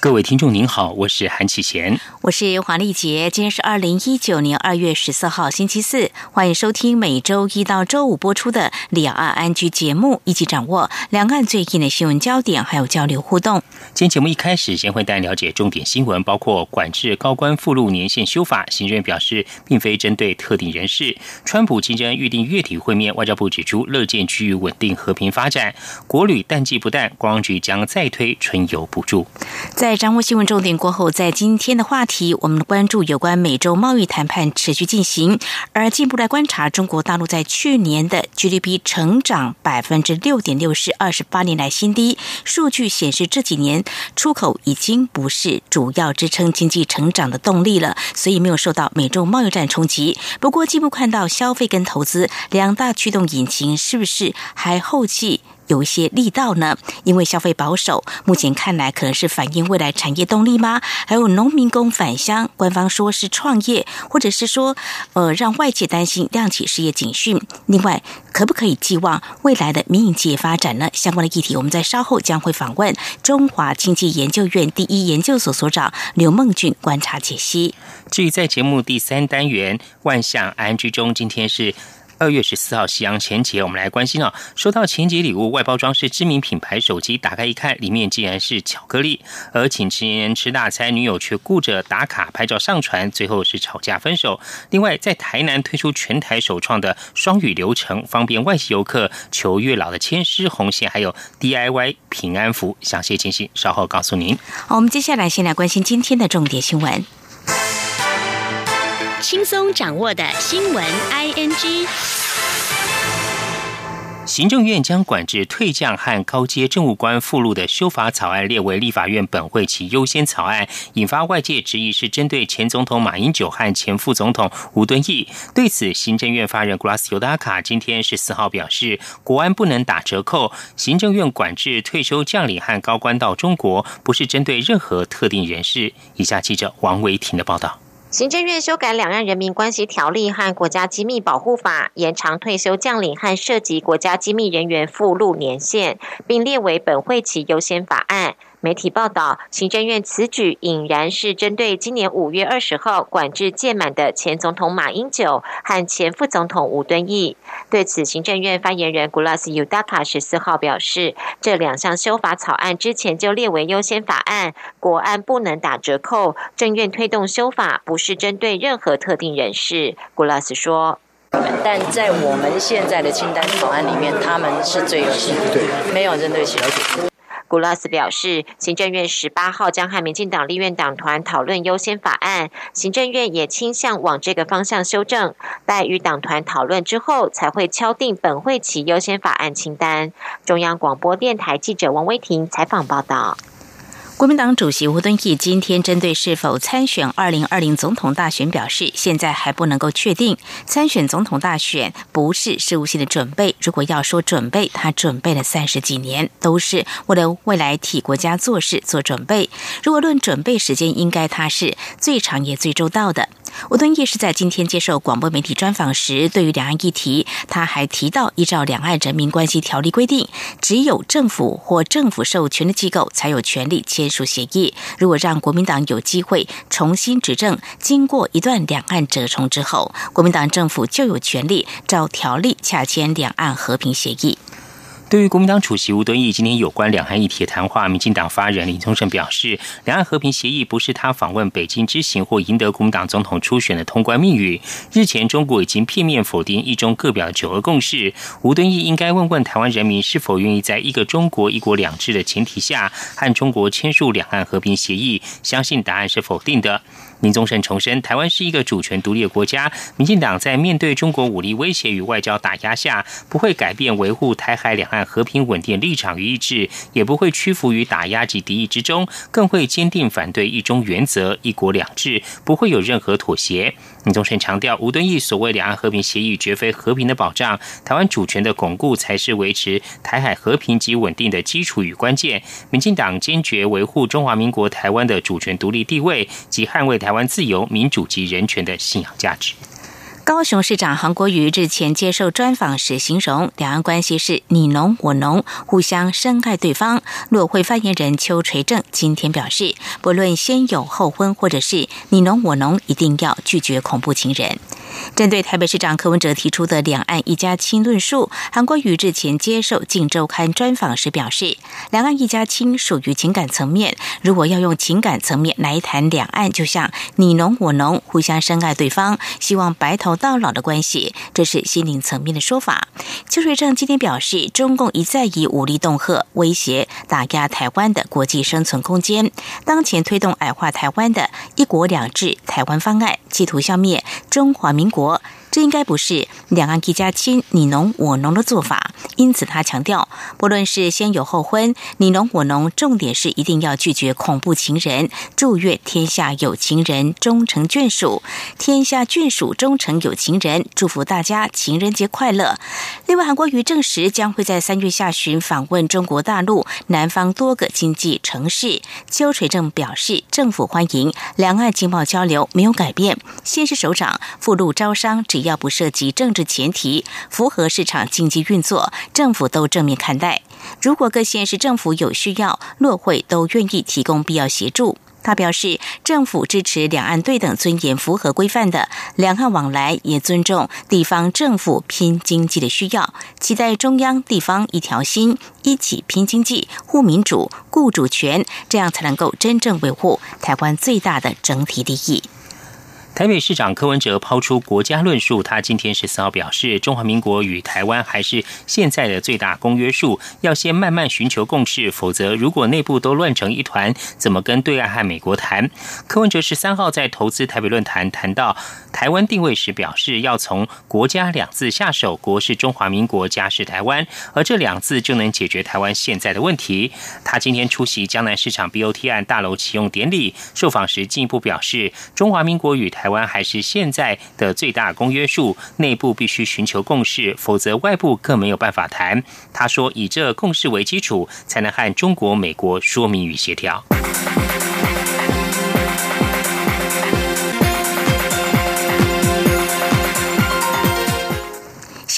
各位听众您好，我是韩启贤，我是黄丽杰。今天是二零一九年二月十四号星期四，欢迎收听每周一到周五播出的两岸安居节目，一起掌握两岸最近的新闻焦点，还有交流互动。今天节目一开始，先会带了解重点新闻，包括管制高官附录年限修法，行政院表示并非针对特定人士。川普竞争预定月底会面，外交部指出乐见区域稳定和平发展。国旅淡季不淡，观光局将再推春游补助。在在掌握新闻重点过后，在今天的话题，我们关注有关美洲贸易谈判持续进行，而进一步来观察中国大陆在去年的 GDP 成长百分之六点六是二十八年来新低。数据显示，这几年出口已经不是主要支撑经济成长的动力了，所以没有受到美洲贸易战冲击。不过，进一步看到消费跟投资两大驱动引擎是不是还后继？有一些力道呢，因为消费保守，目前看来可能是反映未来产业动力吗？还有农民工返乡，官方说是创业，或者是说，呃，让外界担心亮起失业警讯。另外，可不可以寄望未来的民营企业发展呢？相关的议题，我们在稍后将会访问中华经济研究院第一研究所所长刘梦俊观察解析。至于在节目第三单元万象安居中，今天是。二月十四号，夕阳前节，我们来关心啊，收到情节礼物，外包装是知名品牌手机，打开一看，里面竟然是巧克力。而请情人吃大餐，女友却顾着打卡拍照上传，最后是吵架分手。另外，在台南推出全台首创的双语流程，方便外籍游客求月老的牵丝红线，还有 DIY 平安符。详细情形稍后告诉您。好，我们接下来先来关心今天的重点新闻。轻松掌握的新闻，I N G。行政院将管制退将和高阶政务官附录的修法草案列为立法院本会其优先草案，引发外界质疑，是针对前总统马英九和前副总统吴敦义。对此，行政院发言人古拉斯尤达卡今天十四号表示，国安不能打折扣，行政院管制退休将领和高官到中国，不是针对任何特定人士。以下记者王维婷的报道。行政院修改《两岸人民关系条例》和《国家机密保护法》，延长退休将领和涉及国家机密人员附录年限，并列为本会期优先法案。媒体报道，行政院此举引然是针对今年五月二十号管制届满的前总统马英九和前副总统吴敦义。对此，行政院发言人古拉斯尤达卡十四号表示，这两项修法草案之前就列为优先法案，国安不能打折扣。政院推动修法，不是针对任何特定人士。古拉斯说：“但在我们现在的清单草案里面，他们是最优先的，没有针对其他。”古拉斯表示，行政院十八号将和民进党立院党团讨论优先法案，行政院也倾向往这个方向修正。待与党团讨论之后，才会敲定本会期优先法案清单。中央广播电台记者王威婷采访报道。国民党主席吴敦义今天针对是否参选二零二零总统大选表示，现在还不能够确定。参选总统大选不是事务性的准备，如果要说准备，他准备了三十几年，都是为了未来替国家做事做准备。如果论准备时间，应该他是最长也最周到的。吴敦义是在今天接受广播媒体专访时，对于两岸议题，他还提到，依照《两岸人民关系条例》规定，只有政府或政府授权的机构才有权利签署协议。如果让国民党有机会重新执政，经过一段两岸折冲之后，国民党政府就有权利照条例洽签两岸和平协议。对于国民党主席吴敦义今天有关两岸议题的谈话，民进党发言人林宗盛表示，两岸和平协议不是他访问北京之行或赢得国民党总统初选的通关密语。日前，中国已经片面否定一中各表九二共识。吴敦义应该问问台湾人民，是否愿意在一个中国、一国两制的前提下，和中国签署两岸和平协议？相信答案是否定的。林宗盛重申，台湾是一个主权独立的国家。民进党在面对中国武力威胁与外交打压下，不会改变维护台海两岸和平稳定立场与意志，也不会屈服于打压及敌意之中，更会坚定反对一中原则、一国两制，不会有任何妥协。林宗盛强调，吴敦义所谓两岸和平协议绝非和平的保障，台湾主权的巩固才是维持台海和平及稳定的基础与关键。民进党坚决维护中华民国台湾的主权独立地位及捍卫台湾自由、民主及人权的信仰价值。高雄市长韩国瑜日前接受专访时形容，两岸关系是你侬我侬，互相深爱对方。陆会发言人邱垂正今天表示，不论先有后婚，或者是你侬我侬，一定要拒绝恐怖情人。针对台北市长柯文哲提出的“两岸一家亲”论述，韩国瑜日前接受《镜周刊》专访时表示：“两岸一家亲属于情感层面，如果要用情感层面来谈两岸，就像你侬我侬，互相深爱对方，希望白头到老的关系，这是心灵层面的说法。”邱瑞正今天表示，中共一再以武力恫吓、威胁、打压台湾的国际生存空间，当前推动矮化台湾的一国两制台湾方案，企图消灭中华民国。这应该不是两岸一家亲、你侬我侬的做法。因此，他强调，不论是先有后婚，你侬我侬，重点是一定要拒绝恐怖情人，祝愿天下有情人终成眷属，天下眷属终成有情人。祝福大家情人节快乐。另外，韩国瑜证实将会在三月下旬访问中国大陆南方多个经济城市。邱垂正表示，政府欢迎两岸经贸交流，没有改变。先是首长赴陆招商只。要不涉及政治前提，符合市场经济运作，政府都正面看待。如果各县市政府有需要，落会都愿意提供必要协助。他表示，政府支持两岸对等、尊严、符合规范的两岸往来，也尊重地方政府拼经济的需要，期待中央地方一条心，一起拼经济、护民主、顾主权，这样才能够真正维护台湾最大的整体利益。台北市长柯文哲抛出国家论述，他今天十四号表示，中华民国与台湾还是现在的最大公约数，要先慢慢寻求共识，否则如果内部都乱成一团，怎么跟对岸和美国谈？柯文哲十三号在投资台北论坛谈到台湾定位时表示，要从国家两字下手，国是中华民国，家是台湾，而这两字就能解决台湾现在的问题。他今天出席江南市场 BOT 案大楼启用典礼，受访时进一步表示，中华民国与台台湾还是现在的最大公约数，内部必须寻求共识，否则外部更没有办法谈。他说，以这共识为基础，才能和中国、美国说明与协调。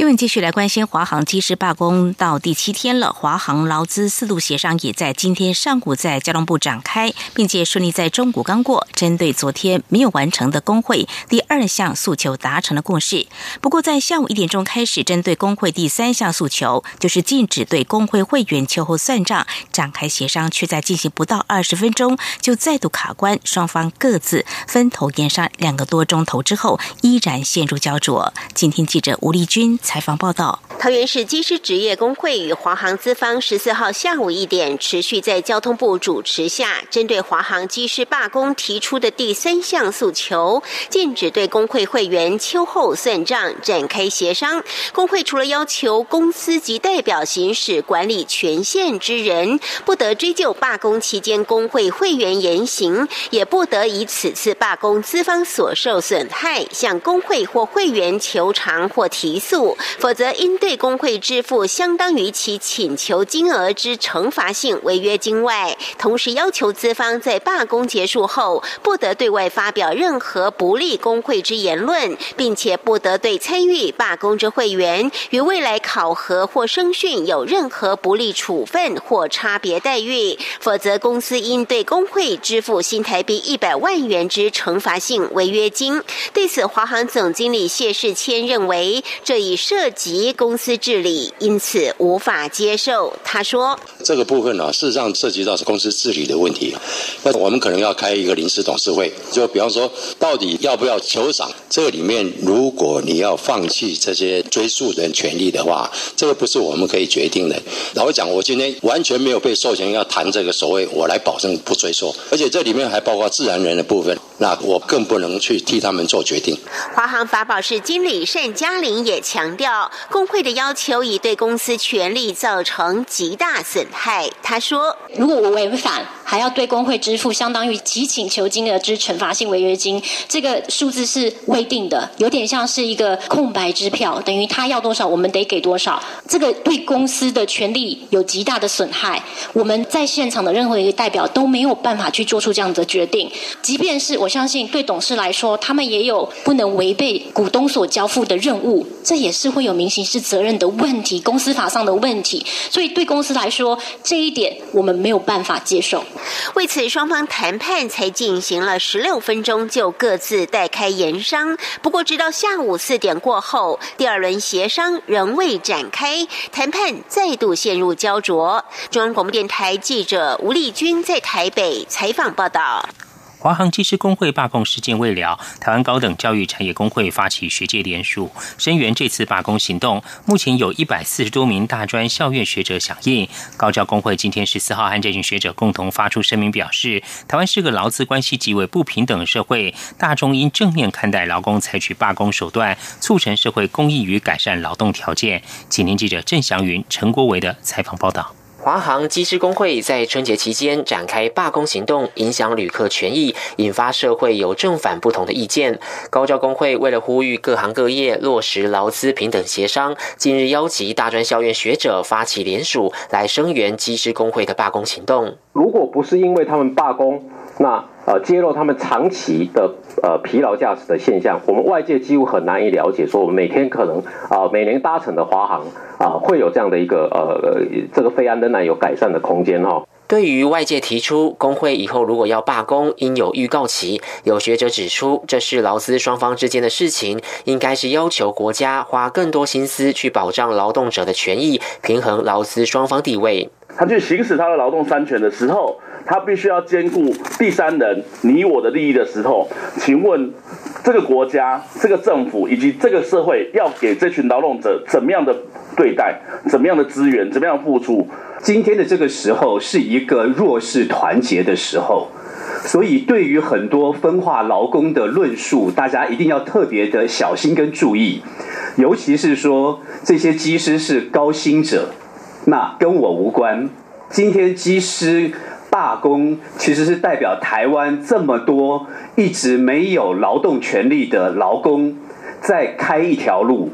新闻继续来关心华航机师罢工到第七天了，华航劳资四度协商也在今天上午在交通部展开，并且顺利在中午刚过，针对昨天没有完成的工会第二项诉求达成了共识。不过在下午一点钟开始，针对工会第三项诉求，就是禁止对工会会员秋后算账展开协商，却在进行不到二十分钟就再度卡关，双方各自分头延上两个多钟头之后，依然陷入焦灼。今天记者吴丽君。采访报道：桃园市机师职业工会与华航资方十四号下午一点，持续在交通部主持下，针对华航机师罢工提出的第三项诉求，禁止对工会会员秋后算账展开协商。工会除了要求公司及代表行使管理权限之人不得追究罢工期间工会会员言行，也不得以此次罢工资方所受损害向工会或会员求偿或提诉。否则，应对工会支付相当于其请求金额之惩罚性违约金外，同时要求资方在罢工结束后不得对外发表任何不利工会之言论，并且不得对参与罢工之会员与未来考核或声训有任何不利处分或差别待遇。否则，公司应对工会支付新台币一百万元之惩罚性违约金。对此，华航总经理谢世谦认为，这已。涉及公司治理，因此无法接受。他说：“这个部分呢，事实上涉及到是公司治理的问题。那我们可能要开一个临时董事会，就比方说，到底要不要求赏？这里面如果你要放弃这些追诉人权利的话，这个不是我们可以决定的。老实讲，我今天完全没有被授权要谈这个所谓我来保证不追诉，而且这里面还包括自然人的部分。那我更不能去替他们做决定。华航法宝室经理单嘉玲也强强调，工会的要求已对公司权利造成极大损害。他说：“如果我违反，还要对工会支付相当于其请求金额之惩罚性违约金，这个数字是未定的，有点像是一个空白支票，等于他要多少，我们得给多少。这个对公司的权利有极大的损害。我们在现场的任何一个代表都没有办法去做出这样的决定。即便是我相信对董事来说，他们也有不能违背股东所交付的任务，这也是是会有民刑事责任的问题，公司法上的问题。所以对公司来说，这一点我们没有办法接受。为此，双方谈判才进行了十六分钟，就各自代开言商。不过，直到下午四点过后，第二轮协商仍未展开，谈判再度陷入焦灼。中央广播电台记者吴丽君在台北采访报道。华航技师工会罢工事件未了，台湾高等教育产业工会发起学界联署，声援这次罢工行动。目前有一百四十多名大专校院学者响应。高教工会今天十四号和这群学者共同发出声明，表示台湾是个劳资关系极为不平等的社会，大众应正面看待劳工采取罢工手段，促成社会公益与改善劳动条件。请听记者郑祥云、陈国维的采访报道。华航机师工会在春节期间展开罢工行动，影响旅客权益，引发社会有正反不同的意见。高教工会为了呼吁各行各业落实劳资平等协商，近日邀集大专校院学者发起联署，来声援机师工会的罢工行动。如果不是因为他们罢工，那呃揭露他们长期的呃疲劳驾驶的现象，我们外界几乎很难以了解，说我们每天可能啊每年搭乘的华航啊会有这样的一个呃这个飞安仍然有改善的空间哈。对于外界提出工会以后如果要罢工，应有预告期，有学者指出，这是劳资双方之间的事情，应该是要求国家花更多心思去保障劳动者的权益，平衡劳资双方地位。他去行使他的劳动三权的时候，他必须要兼顾第三人你我的利益的时候，请问这个国家、这个政府以及这个社会要给这群劳动者怎么样的对待、怎么样的资源、怎么样付出？今天的这个时候是一个弱势团结的时候，所以对于很多分化劳工的论述，大家一定要特别的小心跟注意，尤其是说这些机师是高薪者，那跟我无关。今天机师罢工，其实是代表台湾这么多一直没有劳动权利的劳工，在开一条路。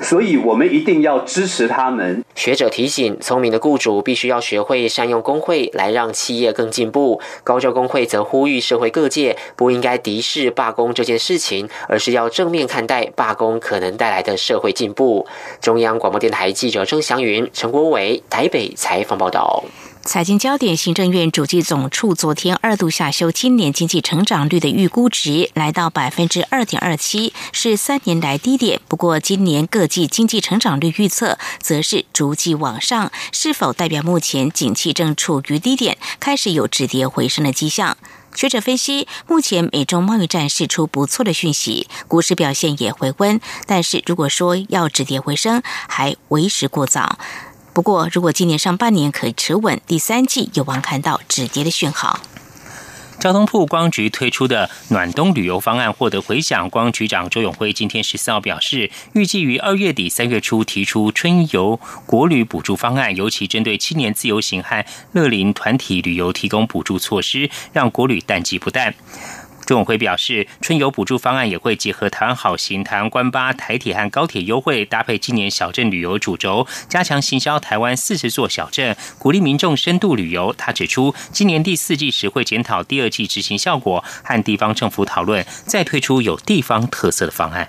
所以，我们一定要支持他们。学者提醒，聪明的雇主必须要学会善用工会来让企业更进步。高教工会则呼吁社会各界不应该敌视罢工这件事情，而是要正面看待罢工可能带来的社会进步。中央广播电台记者郑祥云、陈国伟台北采访报道。财经焦点，行政院主计总处昨天二度下修今年经济成长率的预估值，来到百分之二点二七，是三年来低点。不过，今年各季经济成长率预测则是逐季往上，是否代表目前景气正处于低点，开始有止跌回升的迹象？学者分析，目前美中贸易战释出不错的讯息，股市表现也回温，但是如果说要止跌回升，还为时过早。不过，如果今年上半年可以持稳，第三季有望看到止跌的讯号。交通部光局推出的暖冬旅游方案获得回响，光局长周永辉今天十四号表示，预计于二月底三月初提出春游国旅补助方案，尤其针对青年自由行和乐龄团体旅游提供补助措施，让国旅淡季不淡。朱永辉表示，春游补助方案也会结合台湾好行、台湾关巴、台铁和高铁优惠，搭配今年小镇旅游主轴，加强行销台湾四十座小镇，鼓励民众深度旅游。他指出，今年第四季时会检讨第二季执行效果，和地方政府讨论，再推出有地方特色的方案。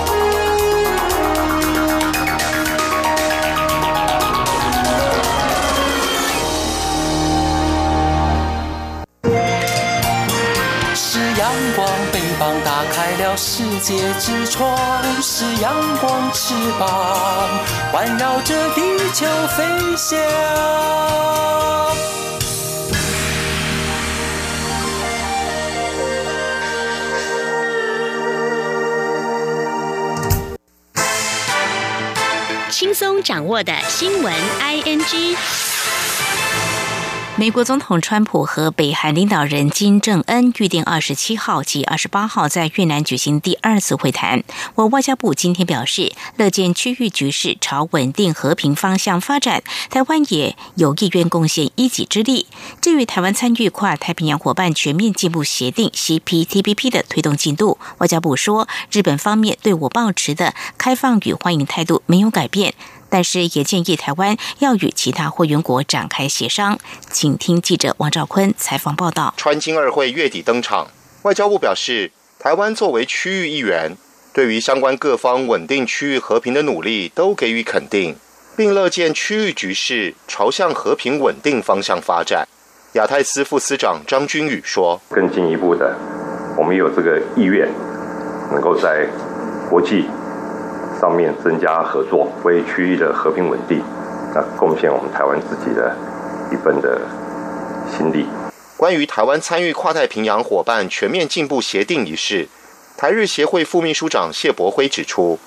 阳光，翅膀打开了世界之窗；是阳光，翅膀环绕着地球飞翔。轻松掌握的新闻 ING。美国总统川普和北韩领导人金正恩预定二十七号及二十八号在越南举行第二次会谈。我外交部今天表示，乐见区域局势朝稳定和平方向发展，台湾也有意愿贡献一己之力。至于台湾参与跨太平洋伙伴全面进步协定 （CPTPP） 的推动进度，外交部说，日本方面对我保持的开放与欢迎态度没有改变。但是也建议台湾要与其他会员国展开协商，请听记者王兆坤采访报道。川金二会月底登场，外交部表示，台湾作为区域一员，对于相关各方稳定区域和平的努力都给予肯定，并乐见区域局势朝向和平稳定方向发展。亚太司副司长张君宇说：“更进一步的，我们有这个意愿，能够在国际。”上面增加合作，为区域的和平稳定，那贡献我们台湾自己的一份的心力。关于台湾参与跨太平洋伙伴全面进步协定一事，台日协会副秘书长谢博辉指出，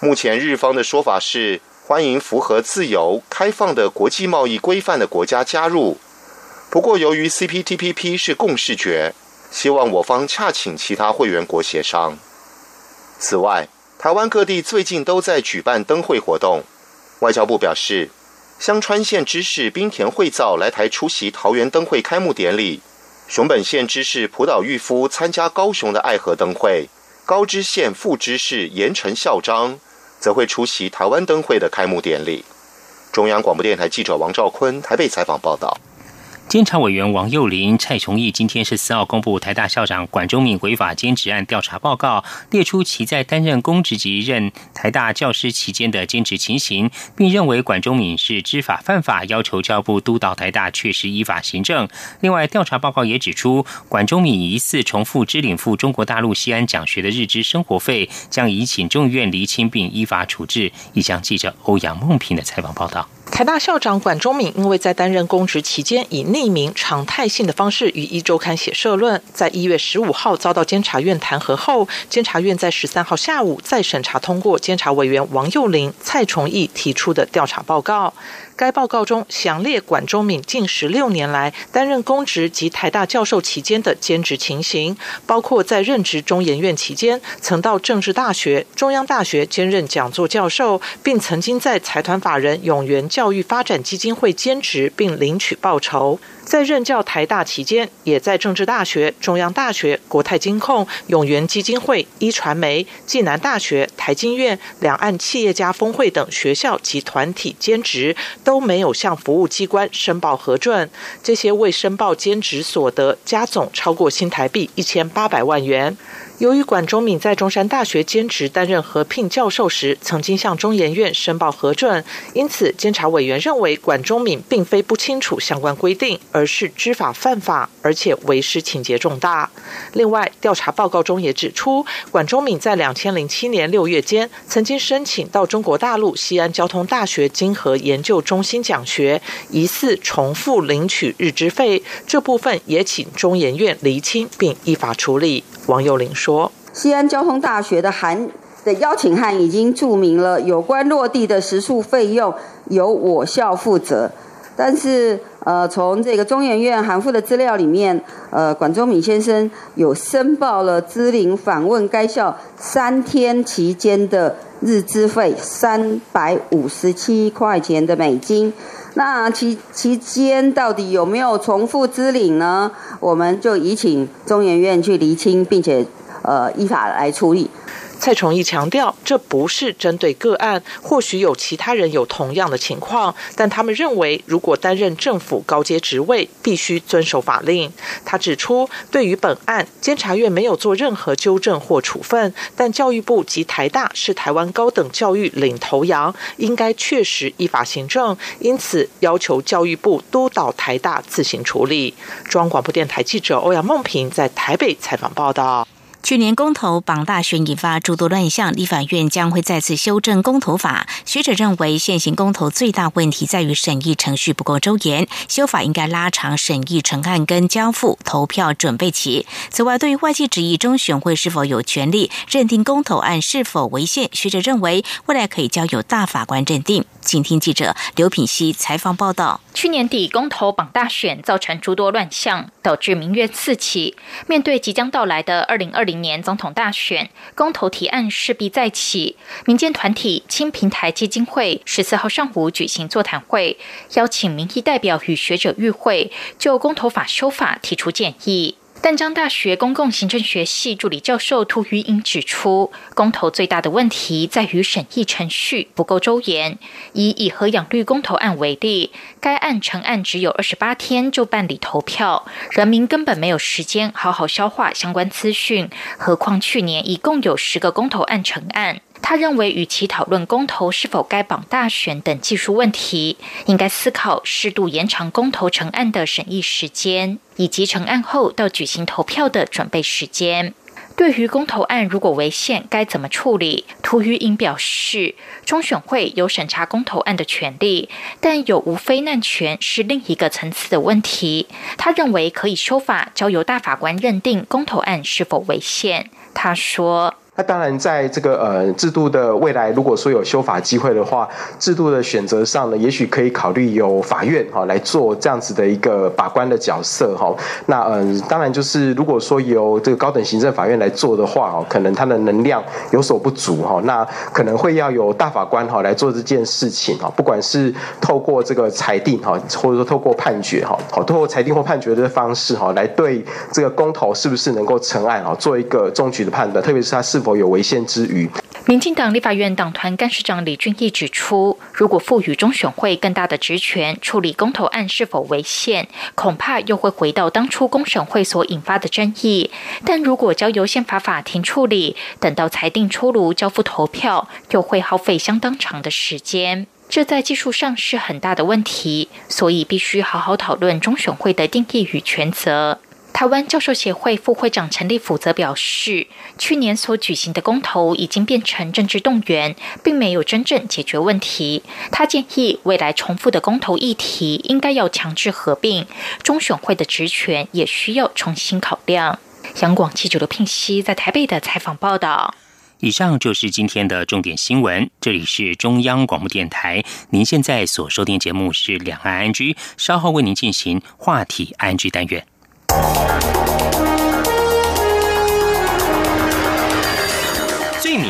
目前日方的说法是欢迎符合自由开放的国际贸易规范的国家加入，不过由于 CPTPP 是共识决，希望我方洽请其他会员国协商。此外。台湾各地最近都在举办灯会活动。外交部表示，香川县知事滨田惠造来台出席桃园灯会开幕典礼，熊本县知事浦岛裕夫参加高雄的爱河灯会，高知县副知事盐城孝章则会出席台湾灯会的开幕典礼。中央广播电台记者王兆坤台北采访报道。监察委员王幼林、蔡崇义今天是四号公布台大校长管中敏违法兼职案调查报告，列出其在担任公职及任台大教师期间的兼职情形，并认为管中敏是知法犯法，要求教部督导台大确实依法行政。另外，调查报告也指出，管中敏疑似重复支领赴中国大陆西安讲学的日资生活费，将移请中医院厘清并依法处置。以向记者欧阳梦平的采访报道。台大校长管中敏因为在担任公职期间以匿名常态性的方式与一周刊写社论，在一月十五号遭到监察院弹劾后，监察院在十三号下午再审查通过监察委员王幼林、蔡崇义提出的调查报告。该报告中详列管中敏近十六年来担任公职及台大教授期间的兼职情形，包括在任职中研院期间，曾到政治大学、中央大学兼任讲座教授，并曾经在财团法人永源教育发展基金会兼职并领取报酬。在任教台大期间，也在政治大学、中央大学、国泰金控、永源基金会、一传媒、暨南大学、台经院、两岸企业家峰会等学校及团体兼职，都没有向服务机关申报核准。这些未申报兼职所得加总超过新台币一千八百万元。由于管中敏在中山大学兼职担任合聘教授时，曾经向中研院申报核准，因此监察委员认为管中敏并非不清楚相关规定，而是知法犯法，而且为师情节重大。另外，调查报告中也指出，管中敏在两千零七年六月间曾经申请到中国大陆西安交通大学经合研究中心讲学，疑似重复领取日资费，这部分也请中研院厘清并依法处理。王幼玲说：“西安交通大学的函的邀请函已经注明了有关落地的食宿费用由我校负责，但是呃，从这个中研院函复的资料里面，呃，管中敏先生有申报了资领访问该校三天期间的日资费三百五十七块钱的美金。那其期间到底有没有重复之领呢？我们就移请中研院去厘清，并且呃依法来处理。”蔡崇义强调，这不是针对个案，或许有其他人有同样的情况，但他们认为，如果担任政府高阶职位，必须遵守法令。他指出，对于本案，监察院没有做任何纠正或处分，但教育部及台大是台湾高等教育领头羊，应该确实依法行政，因此要求教育部督导台大自行处理。中央广播电台记者欧阳梦平在台北采访报道。去年公投榜大选引发诸多乱象，立法院将会再次修正公投法。学者认为，现行公投最大问题在于审议程序不够周延，修法应该拉长审议成案跟交付投票准备期。此外，对于外界质疑中选会是否有权利认定公投案是否违宪，学者认为未来可以交由大法官认定。请听记者刘品熙采访报道。去年底公投榜大选造成诸多乱象，导致民怨四起。面对即将到来的二零二零明年总统大选，公投提案势必再起。民间团体青平台基金会十四号上午举行座谈会，邀请民意代表与学者与会，就公投法修法提出建议。淡江大学公共行政学系助理教授涂于英指出，公投最大的问题在于审议程序不够周延。以以和养绿公投案为例，该案成案只有二十八天就办理投票，人民根本没有时间好好消化相关资讯。何况去年一共有十个公投案成案。他认为，与其讨论公投是否该绑大选等技术问题，应该思考适度延长公投成案的审议时间，以及成案后到举行投票的准备时间。对于公投案如果违宪，该怎么处理？涂于英表示，中选会有审查公投案的权利，但有无非难权是另一个层次的问题。他认为可以修法，交由大法官认定公投案是否违宪。他说。那当然，在这个呃制度的未来，如果说有修法机会的话，制度的选择上呢，也许可以考虑由法院哈来做这样子的一个把关的角色哈。那嗯，当然就是如果说由这个高等行政法院来做的话哦，可能它的能量有所不足哈。那可能会要有大法官哈来做这件事情哈，不管是透过这个裁定哈，或者说透过判决哈，好，透过裁定或判决的方式哈，来对这个公投是不是能够成案哈，做一个终局的判断，特别是它是否。有违宪之余，民进党立法院党团干事长李俊毅指出，如果赋予中选会更大的职权处理公投案是否违宪，恐怕又会回到当初公审会所引发的争议。但如果交由宪法法庭处理，等到裁定出炉交付投票，又会耗费相当长的时间，这在技术上是很大的问题，所以必须好好讨论中选会的定义与权责。台湾教授协会副会长陈立甫则表示，去年所举行的公投已经变成政治动员，并没有真正解决问题。他建议，未来重复的公投议题应该要强制合并，中选会的职权也需要重新考量。杨广记者刘聘熙在台北的采访报道。以上就是今天的重点新闻，这里是中央广播电台，您现在所收听节目是两岸安居，稍后为您进行话题安居单元。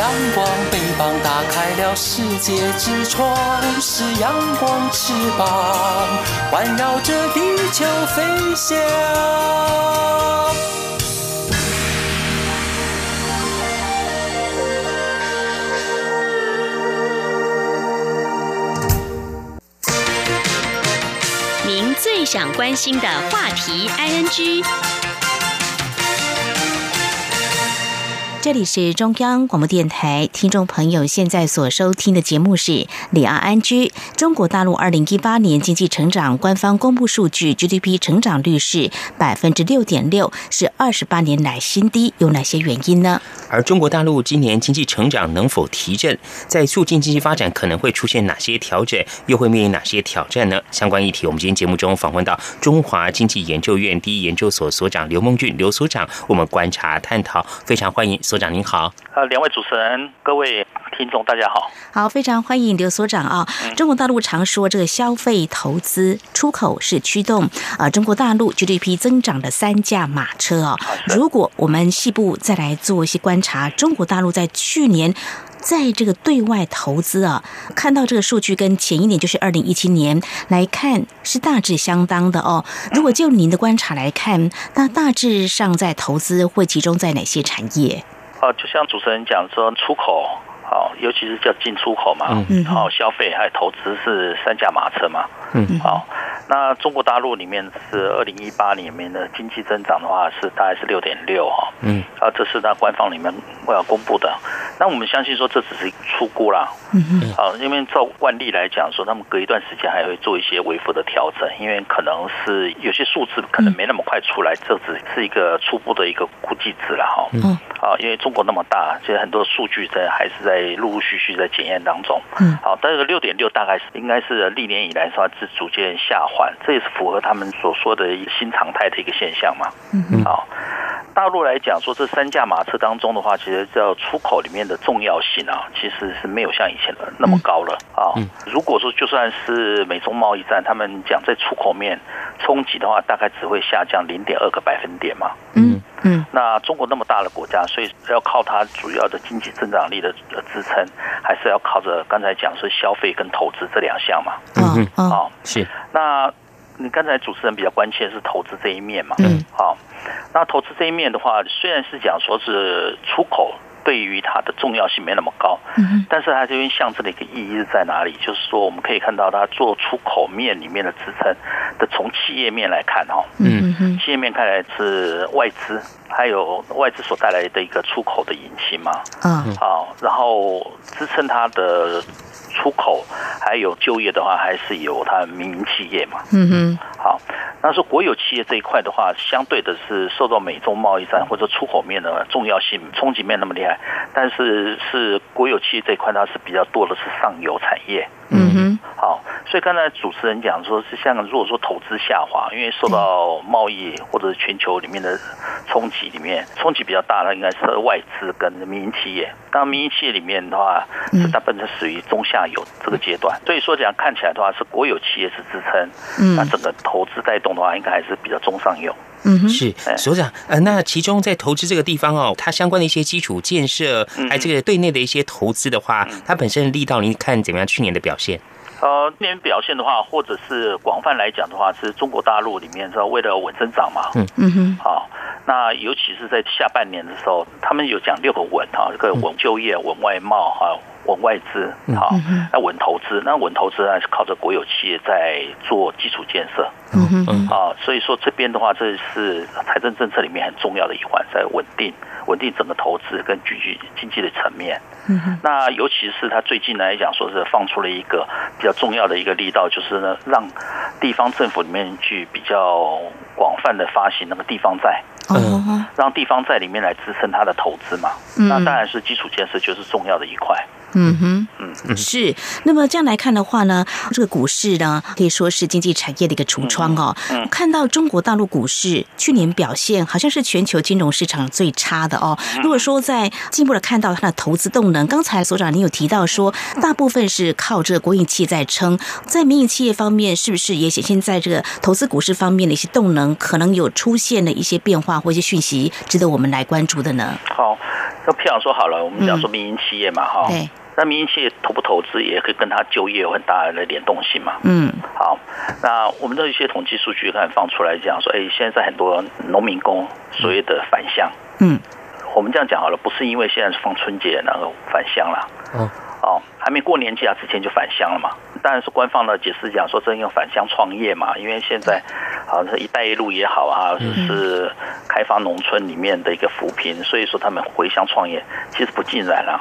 阳光，翅膀打开了世界之窗；是阳光翅膀，环绕着地球飞翔。您最想关心的话题，ING。这里是中央广播电台，听众朋友现在所收听的节目是李昂安居。中国大陆二零一八年经济成长官方公布数据，GDP 成长率是百分之六点六，是二十八年来新低。有哪些原因呢？而中国大陆今年经济成长能否提振，在促进经济发展可能会出现哪些调整，又会面临哪些挑战呢？相关议题，我们今天节目中访问到中华经济研究院第一研究所所长刘梦俊刘所长，我们观察探讨，非常欢迎。所长您好，呃，两位主持人，各位听众，大家好，好，非常欢迎刘所长啊。中国大陆常说这个消费、投资、出口是驱动啊中国大陆 GDP 增长的三驾马车啊。如果我们细部再来做一些观察，中国大陆在去年在这个对外投资啊，看到这个数据跟前一年就是二零一七年来看是大致相当的哦。如果就您的观察来看，那大致上在投资会集中在哪些产业？啊，就像主持人讲说，出口好，尤其是叫进出口嘛，嗯，好，消费还有投资是三驾马车嘛，嗯，好，那中国大陆里面是二零一八年里面的经济增长的话是大概是六点六哈，嗯，啊，这是在官方里面要公布的，那我们相信说这只是出估啦，嗯嗯，好，因为照惯例来讲说，他们隔一段时间还会做一些微幅的调整，因为可能是有些数字可能没那么快出来，这只是一个初步的一个估计值了哈，嗯。啊，因为中国那么大，其实很多数据在还是在陆陆续续在检验当中。嗯，好，但是六点六大概是应该是历年以来说是逐渐下滑，这也是符合他们所说的新常态的一个现象嘛。嗯嗯。好，大陆来讲说这三驾马车当中的话，其实叫出口里面的重要性啊，其实是没有像以前的那么高了啊。如果说就算是美中贸易战，他们讲在出口面冲击的话，大概只会下降零点二个百分点嘛。嗯。嗯，那中国那么大的国家，所以要靠它主要的经济增长力的支撑，还是要靠着刚才讲是消费跟投资这两项嘛。嗯嗯，好是。那你刚才主持人比较关切是投资这一面嘛？嗯，好。那投资这一面的话，虽然是讲说是出口。对于它的重要性没那么高，但是它这边象征的一个意义是在哪里？就是说，我们可以看到它做出口面里面的支撑的，从企业面来看哈，嗯，企业面看来是外资，还有外资所带来的一个出口的引擎嘛，嗯，好，然后支撑它的出口还有就业的话，还是有它民营企业嘛，嗯哼，好。那是国有企业这一块的话，相对的是受到美中贸易战或者出口面的重要性冲击面那么厉害，但是是国有企业这一块它是比较多的是上游产业。嗯哼，好，所以刚才主持人讲说是像如果说投资下滑，因为受到贸易或者是全球里面的冲击里面冲击比较大的，应该是外资跟民营企业。那民营企业里面的话，是大部分是属于中下游这个阶段。所以说这样看起来的话，是国有企业是支撑，嗯，那整个投资带动的话，应该还是比较中上游。嗯，是所长，呃，那其中在投资这个地方哦，它相关的一些基础建设，还这个对内的一些投资的话，它本身的力道，您看怎么样？去年的表现？呃，今年表现的话，或者是广泛来讲的话，是中国大陆里面是为了稳增长嘛？嗯嗯哼。好，那尤其是在下半年的时候，他们有讲六个稳哈，这个稳就业、稳外贸哈。稳外资，好，那稳投资，那稳投资呢是靠着国有企业在做基础建设，嗯嗯，啊，所以说这边的话，这是财政政策里面很重要的一环，在稳定稳定整个投资跟经济经济的层面。嗯那尤其是他最近来讲，说是放出了一个比较重要的一个力道，就是呢，让地方政府里面去比较广泛的发行那个地方债，嗯，让地方债里面来支撑他的投资嘛。那当然是基础建设就是重要的一块。嗯哼，嗯是。那么这样来看的话呢，这个股市呢可以说是经济产业的一个橱窗哦。嗯，看到中国大陆股市去年表现好像是全球金融市场最差的哦。如果说在进一步的看到它的投资动能，刚才所长您有提到说，大部分是靠这个国营企业在撑，在民营企业方面是不是也显现在这个投资股市方面的一些动能可能有出现了一些变化或一些讯息，值得我们来关注的呢？好，那譬如说好了，我们讲说民营企业嘛，哈。对。那民营企业投不投资，也可以跟它就业有很大的联动性嘛。嗯，好，那我们的一些统计数据看放出来讲说，哎，现在在很多农民工所谓的返乡。嗯，我们这样讲好了，不是因为现在是放春节然后返乡了。嗯，哦，还没过年假之前就返乡了嘛。当然是官方的解释讲说，这用返乡创业嘛，因为现在好像是一带一路也好啊，是开开发农村里面的一个扶贫，所以说他们回乡创业，其实不尽然啊。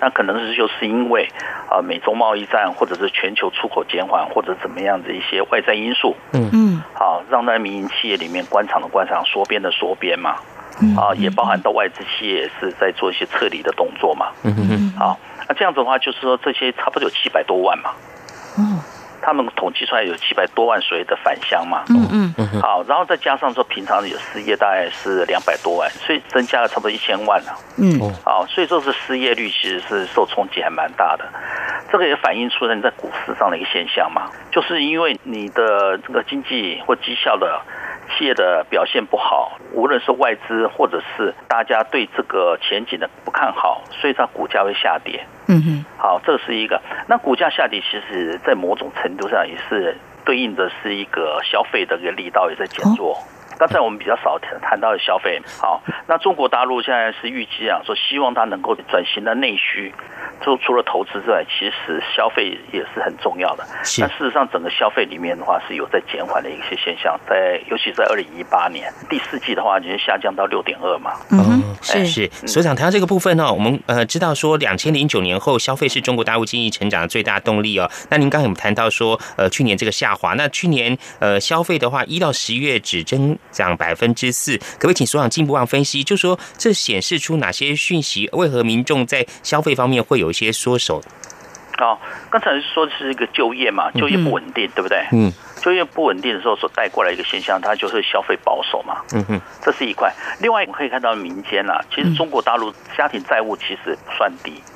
那可能是就是因为啊，美中贸易战，或者是全球出口减缓，或者怎么样的一些外在因素，嗯。嗯，好，让在民营企业里面官场的官场，缩编的缩编嘛，啊，也包含到外资企业也是在做一些撤离的动作嘛，嗯。嗯。好，那这样子的话，就是说这些差不多有七百多万嘛，哦。他们统计出来有七百多万所谓的返乡嘛，嗯嗯，好，然后再加上说平常有失业大概是两百多万，所以增加了差不多一千万了，嗯，好，所以说是失业率其实是受冲击还蛮大的，这个也反映出了你在股市上的一个现象嘛，就是因为你的这个经济或绩效的。企业的表现不好，无论是外资或者是大家对这个前景的不看好，所以它股价会下跌。嗯哼，好，这是一个。那股价下跌，其实在某种程度上也是对应的是一个消费的一个力道也在减弱。刚才我们比较少谈到的消费，好，那中国大陆现在是预计啊，说希望它能够转型的内需。就除了投资之外，其实消费也是很重要的。但事实上，整个消费里面的话是有在减缓的一些现象，在尤其在二零一八年第四季的话，已经下降到六点二嘛。嗯，是是。所长谈到这个部分呢，我们呃知道说，两千零九年后消费是中国大陆经济成长的最大动力哦。那您刚才有谈到说，呃，去年这个下滑，那去年呃消费的话，一到十月只增长百分之四，可不可以请所长进一步分析，就说这显示出哪些讯息？为何民众在消费方面会有？一些缩手，哦，刚才说的是一个就业嘛，就业不稳定，对不对？嗯，就业不稳定的时候所带过来一个现象，它就是消费保守嘛。嗯哼，这是一块。另外，我们可以看到民间啊，其实中国大陆家庭债务其实不算低。嗯，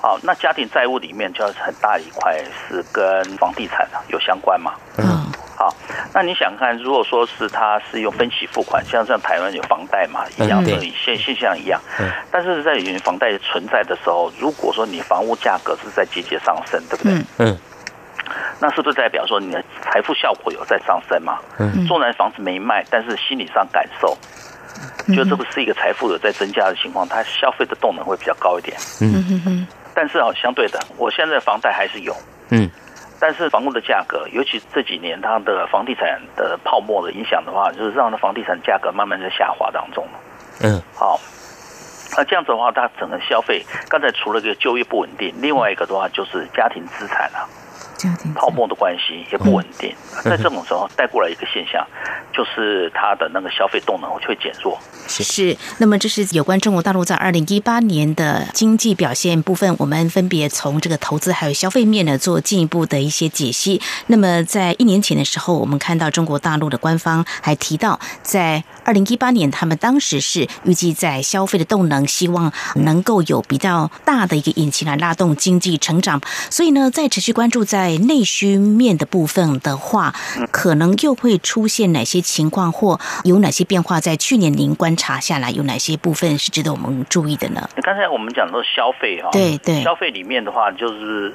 好，那家庭债务里面就很大一块是跟房地产有相关嘛。嗯。好，那你想看，如果说是他是用分期付款，像像台湾有房贷嘛，一样的现现象一样。但是在有房贷存在的时候，如果说你房屋价格是在节节上升，对不对？嗯。那是不是代表说你的财富效果有在上升嘛？嗯。纵然房子没卖，但是心理上感受，就这个是一个财富有在增加的情况，它消费的动能会比较高一点。嗯哼哼。但是啊，相对的，我现在房贷还是有。嗯。但是房屋的价格，尤其这几年它的房地产的泡沫的影响的话，就是让它房地产价格慢慢在下滑当中嗯，好，那这样子的话，它整个消费，刚才除了这个就业不稳定，另外一个的话就是家庭资产啊。泡沫的关系也不稳定，在这种时候带过来一个现象，就是它的那个消费动能会减弱。是，那么这是有关中国大陆在二零一八年的经济表现部分，我们分别从这个投资还有消费面呢做进一步的一些解析。那么在一年前的时候，我们看到中国大陆的官方还提到，在二零一八年，他们当时是预计在消费的动能，希望能够有比较大的一个引擎来拉动经济成长。所以呢，在持续关注在内需面的部分的话，可能又会出现哪些情况，或有哪些变化？在去年您观察下来，有哪些部分是值得我们注意的呢？刚才我们讲到消费哈，对对，消费里面的话，就是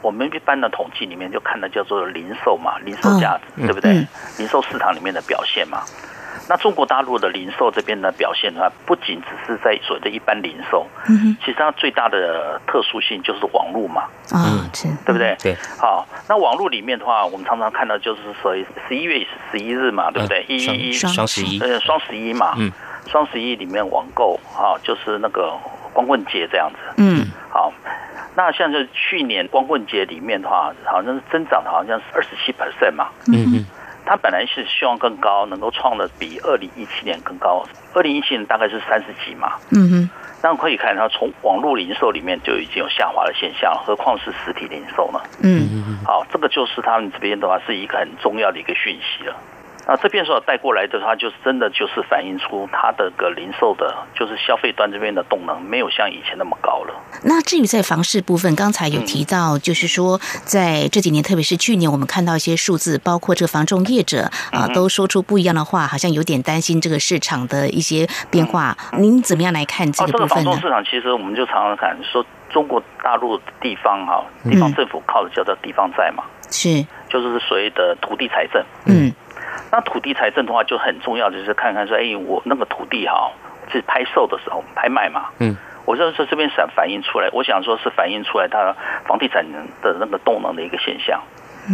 我们一般的统计里面就看的叫做零售嘛，零售价值，对不对？零售市场里面的表现嘛。那中国大陆的零售这边呢表现的话，不仅只是在所谓的一般零售，嗯其实它最大的特殊性就是网络嘛，啊，对不对？对，好，那网络里面的话，我们常常看到就是所谓十一月十一日嘛，对不对？一一一双十一，呃，双十一嘛，嗯，双十一里面网购啊，就是那个光棍节这样子，嗯，好，那像是去年光棍节里面的话，好像是增长的好像是二十七 percent 嘛，嗯嗯。它本来是希望更高，能够创的比二零一七年更高。二零一七年大概是三十几嘛，嗯哼。那可以看它从网络零售里面就已经有下滑的现象，何况是实体零售呢？嗯嗯。好，这个就是他们这边的话是一个很重要的一个讯息了。那这边所带过来的话，就是真的就是反映出它的个零售的，就是消费端这边的动能没有像以前那么高了。那至于在房市部分，刚才有提到，就是说在这几年，特别是去年，我们看到一些数字，包括这个房仲业者啊，都说出不一样的话，好像有点担心这个市场的一些变化。您怎么样来看这个部分呢？这个房仲市场其实我们就常常看说，中国大陆地方哈，地方政府靠的叫做地方债嘛，是，就是所谓的土地财政，嗯。那土地财政的话就很重要，就是看看说，哎，我那个土地哈是拍售的时候拍卖嘛，嗯，我就是这边想反映出来，我想说是反映出来它房地产的那个动能的一个现象。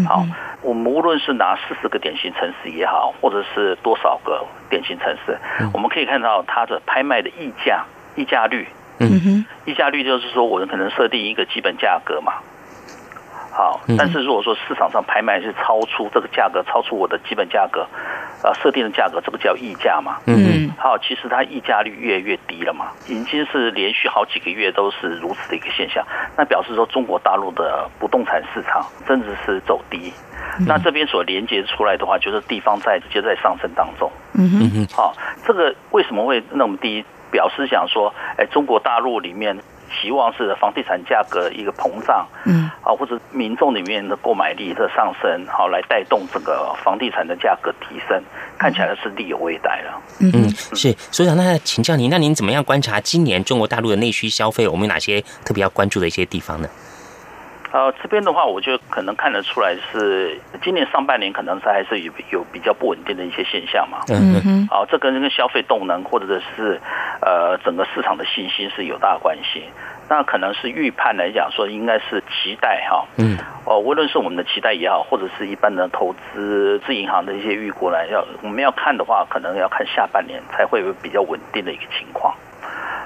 好，我们无论是拿四十个典型城市也好，或者是多少个典型城市，我们可以看到它的拍卖的溢价、溢价率。嗯哼，溢价率就是说，我们可能设定一个基本价格嘛。好，但是如果说市场上拍卖是超出这个价格，超出我的基本价格，呃，设定的价格，这个叫溢价嘛。嗯，好，其实它溢价率越来越低了嘛，已经是连续好几个月都是如此的一个现象，那表示说中国大陆的不动产市场真的是走低。那这边所连接出来的话，就是地方债直接在上升当中。嗯哼，好，这个为什么会那么低？表示想说，哎，中国大陆里面。希望是房地产价格一个膨胀，嗯，啊，或者民众里面的购买力的上升，好来带动这个房地产的价格提升，看起来是力有未逮了。嗯，是所长，那请教您，那您怎么样观察今年中国大陆的内需消费？我们有哪些特别要关注的一些地方呢？呃，这边的话，我就可能看得出来是今年上半年可能是还是有有比较不稳定的一些现象嘛。嗯嗯。好，这跟这个消费动能或者是呃整个市场的信心是有大关系。那可能是预判来讲说，应该是期待哈。嗯。哦，无论是我们的期待也好，或者是一般的投资自银行的一些预估来要我们要看的话，可能要看下半年才会有比较稳定的一个情况。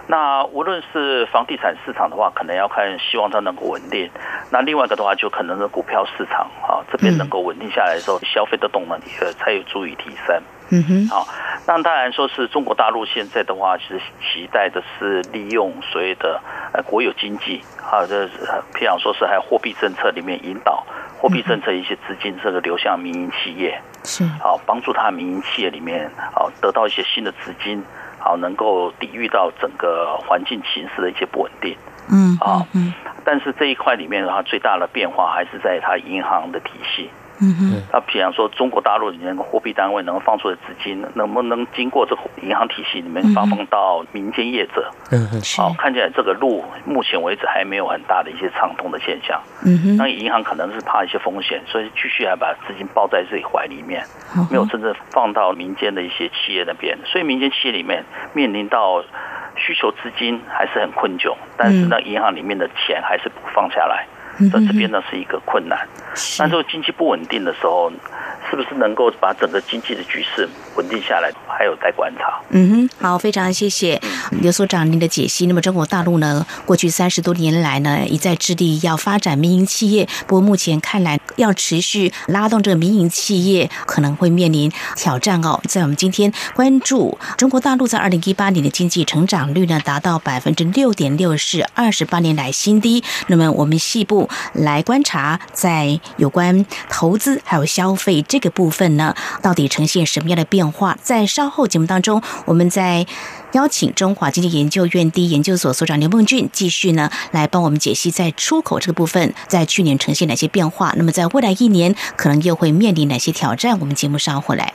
那无论是房地产市场的话，可能要看希望它能够稳定。那另外一个的话，就可能是股票市场啊，这边能够稳定下来的时候，消费的动能也才有助于提升。嗯哼。好，那当然说是中国大陆现在的话，其实期待的是利用所谓的呃国有经济啊，这譬如说是还有货币政策里面引导货币政策一些资金这个流向民营企业，是好帮助他民营企业里面啊得到一些新的资金。好，能够抵御到整个环境形势的一些不稳定。嗯，啊，嗯，但是这一块里面的话，最大的变化还是在它银行的体系。嗯哼，那比方说中国大陆里面的货币单位能够放出的资金，能不能经过这个银行体系里面发放到民间业者？嗯哼，好，看起来这个路目前为止还没有很大的一些畅通的现象。嗯哼，那银行可能是怕一些风险，所以继续还把资金抱在自己怀里面，没有真正放到民间的一些企业那边。所以民间企业里面面临到需求资金还是很困窘，但是呢，银行里面的钱还是不放下来。在这边呢是一个困难，那时候经济不稳定的时候，是不是能够把整个经济的局势稳定下来，还有待观察。嗯哼，好，非常谢谢刘所长您的解析。那么中国大陆呢，过去三十多年来呢，一再致力要发展民营企业，不过目前看来要持续拉动这个民营企业，可能会面临挑战哦。在我们今天关注中国大陆在二零一八年的经济成长率呢，达到百分之六点六，是二十八年来新低。那么我们细部。来观察，在有关投资还有消费这这个部分呢，到底呈现什么样的变化？在稍后节目当中，我们再邀请中华经济研究院第一研究所所长刘梦俊继续呢来帮我们解析在出口这个部分，在去年呈现哪些变化？那么在未来一年可能又会面临哪些挑战？我们节目稍后来。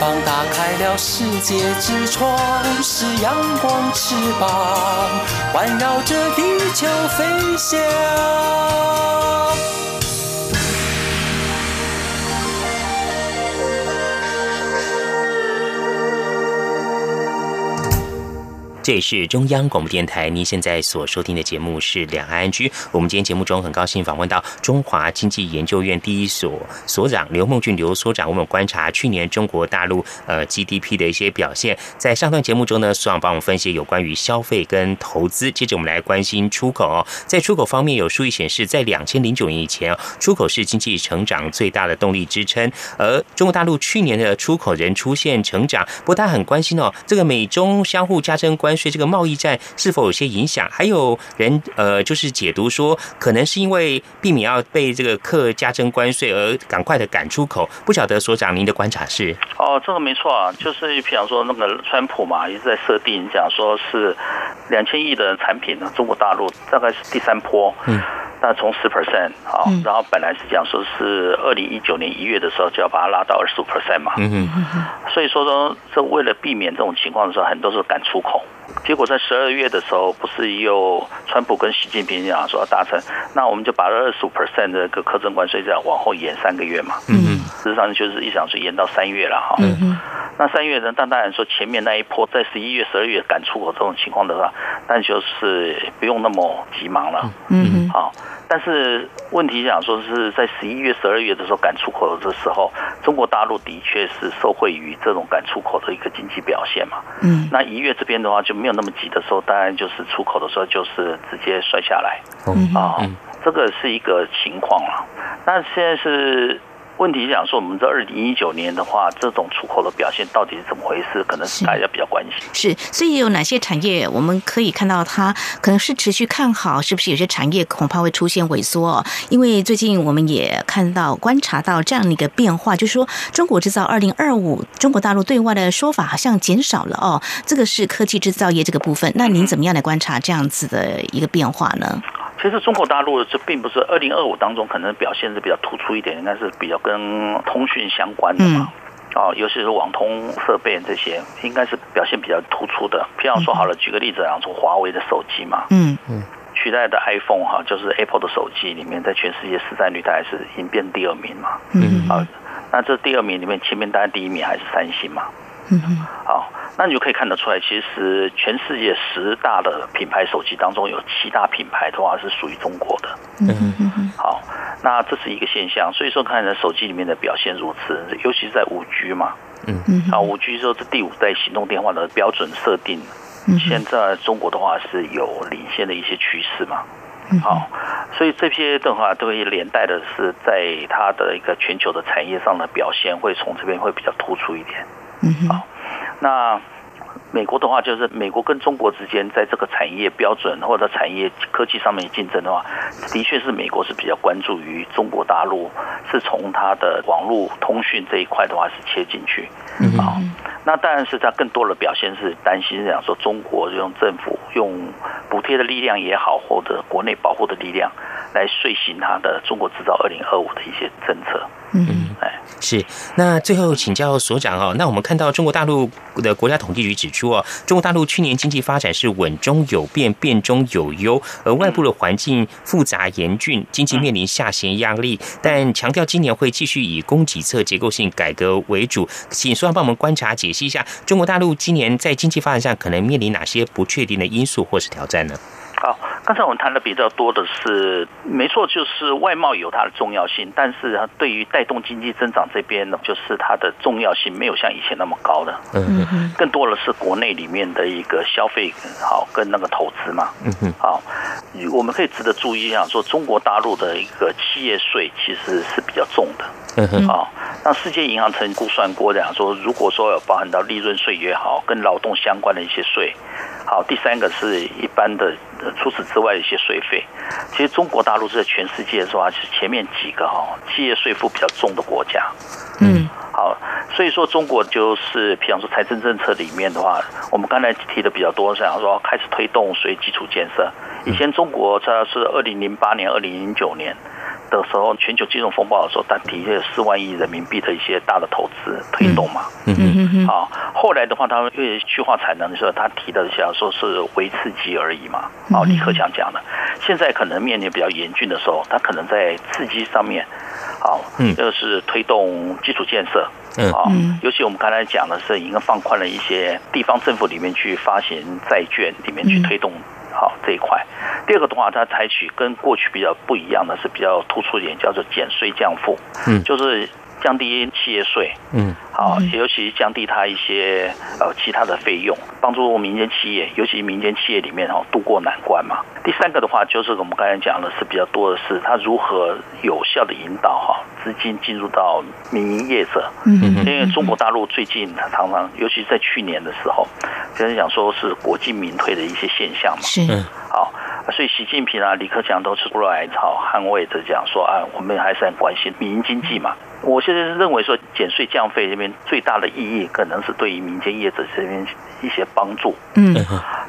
帮打开了世界之窗，是阳光翅膀，环绕着地球飞翔。这里是中央广播电台，您现在所收听的节目是《两岸安居》。我们今天节目中很高兴访问到中华经济研究院第一所所长刘梦俊刘所长，我们观察去年中国大陆呃 GDP 的一些表现。在上段节目中呢，所长帮我们分析有关于消费跟投资。接着我们来关心出口哦，在出口方面，有数据显示，在两千零九年以前，出口是经济成长最大的动力支撑。而中国大陆去年的出口仍出现成长，不过他很关心哦，这个美中相互加征关。所以这个贸易战是否有些影响？还有人呃，就是解读说，可能是因为避免要被这个客加征关税而赶快的赶出口。不晓得所长您的观察是？哦，这个没错啊，就是比方说那个川普嘛，一直在设定讲说是两千亿的产品呢，中国大陆大概是第三波，嗯，那从十 percent 啊，然后本来是讲说是二零一九年一月的时候就要把它拉到二十五 percent 嘛，嗯嗯，所以说说这为了避免这种情况的时候，很多时候赶出口。结果在十二月的时候，不是又川普跟习近平讲说要达成，那我们就把二十五 percent 的个课征关税这样往后延三个月嘛。嗯，事实上就是一想是延到三月了哈。嗯那三月呢，但当然说前面那一波在十一月、十二月赶出口这种情况的话，但就是不用那么急忙了。嗯好。但是问题讲说是在十一月、十二月的时候赶出口的时候，中国大陆的确是受惠于这种赶出口的一个经济表现嘛。嗯。那一月这边的话就没有那么急的时候，当然就是出口的时候就是直接摔下来。嗯啊，这个是一个情况了。那现在是。问题想说，我们这二零一九年的话，这种出口的表现到底是怎么回事？可能是大家比较关心。是，所以有哪些产业我们可以看到它可能是持续看好？是不是有些产业恐怕会出现萎缩？因为最近我们也看到、观察到这样的一个变化，就是说中国制造二零二五，中国大陆对外的说法好像减少了哦。这个是科技制造业这个部分。那您怎么样来观察这样子的一个变化呢？其实中国大陆这并不是二零二五当中可能表现是比较突出一点，应该是比较跟通讯相关的嘛，哦，尤其是网通设备这些，应该是表现比较突出的。譬如说好了，举个例子啊，从华为的手机嘛，嗯。嗯，取代的 iPhone 哈，就是 Apple 的手机里面，在全世界市占率大概是已经变第二名嘛，嗯，啊，那这第二名里面，前面当然第一名还是三星嘛。嗯嗯，好，那你就可以看得出来，其实全世界十大的品牌手机当中，有七大品牌的话是属于中国的。嗯嗯嗯，好，那这是一个现象，所以说看在手机里面的表现如此，尤其是在五 G 嘛。嗯嗯，啊，五 G 之后是第五代行动电话的标准设定，现在中国的话是有领先的一些趋势嘛。好，所以这些的话都会连带的是在它的一个全球的产业上的表现，会从这边会比较突出一点。好，那美国的话，就是美国跟中国之间在这个产业标准或者产业科技上面竞争的话，的确是美国是比较关注于中国大陆，是从它的网络通讯这一块的话是切进去。嗯好，那当然是它更多的表现是担心这样说，中国用政府用补贴的力量也好，或者国内保护的力量来遂行它的中国制造二零二五的一些政策。嗯，哎，是。那最后请教所长哦，那我们看到中国大陆的国家统计局指出中国大陆去年经济发展是稳中有变，变中有优，而外部的环境复杂严峻，经济面临下行压力，但强调今年会继续以供给侧结构性改革为主。请苏阳帮我们观察解析一下，中国大陆今年在经济发展上可能面临哪些不确定的因素或是挑战呢？好，刚才我们谈的比较多的是，没错，就是外贸有它的重要性，但是它对于带动经济增长这边呢，就是它的重要性没有像以前那么高了。嗯嗯更多的是国内里面的一个消费好跟那个投资嘛。嗯哼。好，我们可以值得注意一下，说中国大陆的一个企业税其实是比较重的。嗯哼。好，那世界银行曾估算过这样说，如果说有包含到利润税也好，跟劳动相关的一些税。好，第三个是一般的，除此之外的一些税费。其实中国大陆是在全世界是吧？是前面几个哈企业税负比较重的国家。嗯，好，所以说中国就是，比方说财政政策里面的话，我们刚才提的比较多，想说开始推动税基础建设。以前中国它是二零零八年、二零零九年。的时候，全球金融风暴的时候，他提了四万亿人民币的一些大的投资推动嘛。嗯嗯嗯。啊，后来的话，他因为去化产能的时候，他提的想说是微刺激而已嘛。哦，李克强讲的。现在可能面临比较严峻的时候，他可能在刺激上面，啊，嗯，就是推动基础建设。嗯，啊，尤其我们刚才讲的是，应该放宽了一些地方政府里面去发行债券，里面去推动好这一块。第二个的话，它采取跟过去比较不一样的是比较突出一点，叫做减税降负，嗯，就是降低企业税，嗯。好，尤其降低它一些呃其他的费用，帮助民间企业，尤其民间企业里面哈渡过难关嘛。第三个的话，就是我们刚才讲的是比较多的是它如何有效的引导哈资金进入到民营业者。嗯嗯。因为中国大陆最近常常，尤其在去年的时候，就是讲说是国进民退的一些现象嘛。是。好，所以习近平啊、李克强都出来朝捍卫着讲说啊，我们还是很关心民营经济嘛。我现在认为说减税降费这边最大的意义，可能是对于民间业者这边一些帮助。嗯。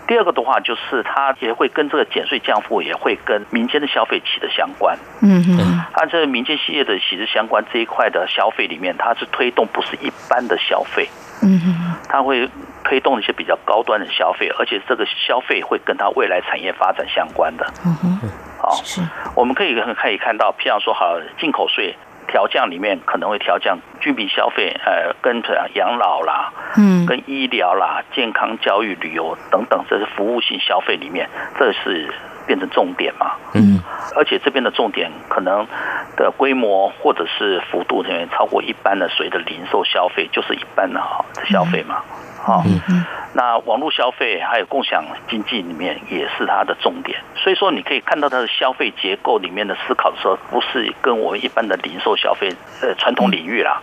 第二个的话，就是它也会跟这个减税降负，也会跟民间的消费起的相关。嗯嗯。按这民间企业的起的相关这一块的消费里面，它是推动不是一般的消费。嗯哼。它会推动一些比较高端的消费，而且这个消费会跟它未来产业发展相关的。嗯哼。好，是。我们可以可以看到，譬如说，好进口税。调降里面可能会调降居民消费，呃，跟着养老啦，嗯，跟医疗啦、健康、教育、旅游等等，这是服务性消费里面，这是变成重点嘛，嗯，而且这边的重点可能的规模或者是幅度超过一般的所谓的零售消费，就是一般的哈消费嘛。好，那网络消费还有共享经济里面也是它的重点，所以说你可以看到它的消费结构里面的思考的时候，不是跟我们一般的零售消费呃传统领域啦。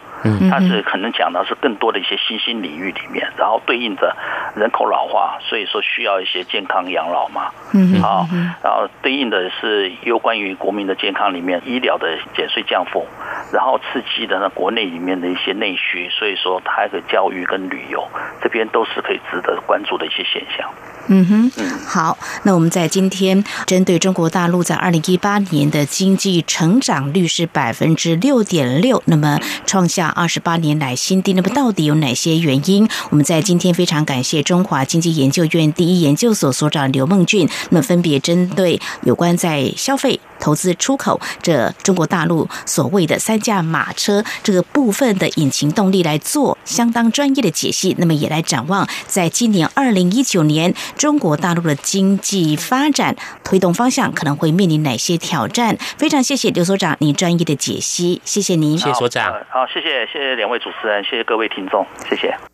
它是可能讲的是更多的一些新兴领域里面，然后对应着人口老化，所以说需要一些健康养老嘛。嗯，好，然后对应的是有关于国民的健康里面医疗的减税降负，然后刺激的呢国内里面的一些内需，所以说它的教育跟旅游这边都是可以值得关注的一些现象。嗯哼，好，那我们在今天针对中国大陆在二零一八年的经济成长率是百分之六点六，那么创下二十八年来新低。那么到底有哪些原因？我们在今天非常感谢中华经济研究院第一研究所所长刘梦俊，那么分别针对有关在消费。投资出口，这中国大陆所谓的三驾马车这个部分的引擎动力来做相当专业的解析，那么也来展望在今年二零一九年中国大陆的经济发展推动方向可能会面临哪些挑战？非常谢谢刘所长您专业的解析，谢谢您。谢谢所长。好，谢谢谢谢两位主持人，谢谢各位听众，谢谢。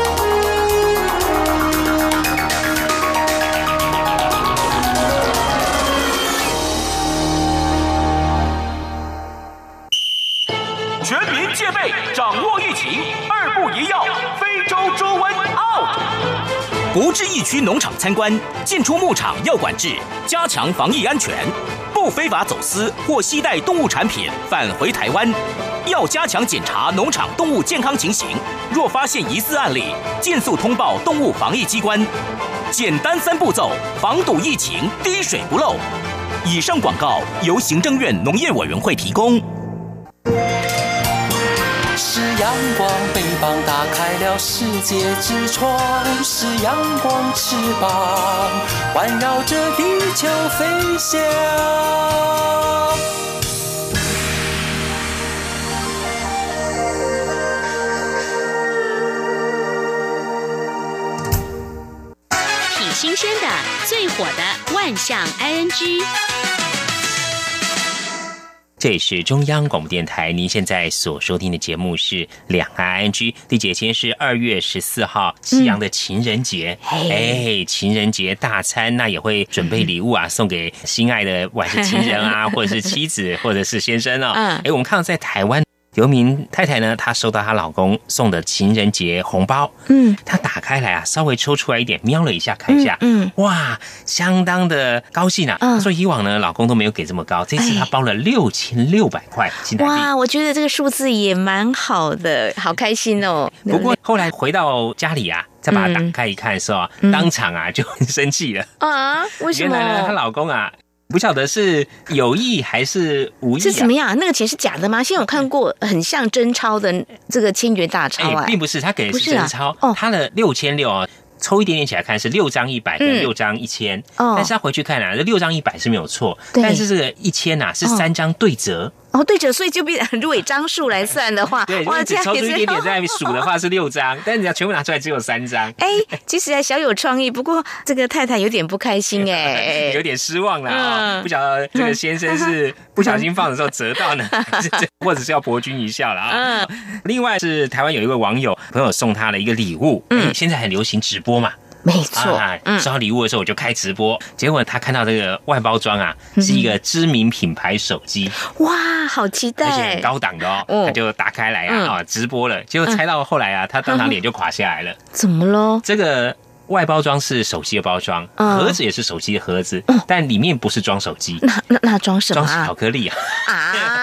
掌握疫情，二步一要，非洲猪瘟 out。不至疫区农场参观，进出牧场要管制，加强防疫安全。不非法走私或携带动物产品返回台湾，要加强检查农场动物健康情形。若发现疑似案例，尽速通报动物防疫机关。简单三步骤，防堵疫情，滴水不漏。以上广告由行政院农业委员会提供。是阳光，翅膀打开了世界之窗；是阳光，翅膀环绕着地球飞翔。挺新鲜的，最火的万象 ING。这里是中央广播电台，您现在所收听的节目是《两岸 N G》。丽姐，今天是二月十四号，西洋的情人节。哎，情人节大餐，那也会准备礼物啊，送给心爱的，不管是情人啊，或者是妻子，或者是先生哦。嗯，哎，我们看到在台湾。有名太太呢，她收到她老公送的情人节红包，嗯，她打开来啊，稍微抽出来一点，瞄了一下，看一下，嗯，哇，相当的高兴啊。她说以往呢，老公都没有给这么高，这次她包了六千六百块新台币。哇，我觉得这个数字也蛮好的，好开心哦。不过后来回到家里啊，再把它打开一看，是吧？当场啊就很生气了啊，为什么？原来呢，她老公啊。不晓得是有意还是无意？是怎么样？那个钱是假的吗？现在我看过很像真钞的这个千元大钞啊，并不是，他给的是真钞。哦，他的六千六啊，抽一点点起来看是六张一百跟六张一千，但是他回去看啊，这六张一百是没有错，但是这个一千呐是三张对折。哦，对着，所以就变如果以张数来算的话，对，如果只抽出一点点在数的话是六张，但是你要全部拿出来只有三张。哎，其实还小有创意，不过这个太太有点不开心 哎，有点失望了啊！不晓得这个先生是不小心放的时候折到呢，或者是要博君一笑了啊？另外是台湾有一位网友朋友送他的一个礼物，嗯，现在很流行直播嘛。没错啊，收到礼物的时候我就开直播，结果他看到这个外包装啊，是一个知名品牌手机，哇，好期待，而且很高档的哦，他就打开来啊啊直播了，结果猜到后来啊，他当场脸就垮下来了，怎么喽？这个。外包装是手机的包装，盒子也是手机的盒子，但里面不是装手机，那那那装什么？装巧克力啊！啊，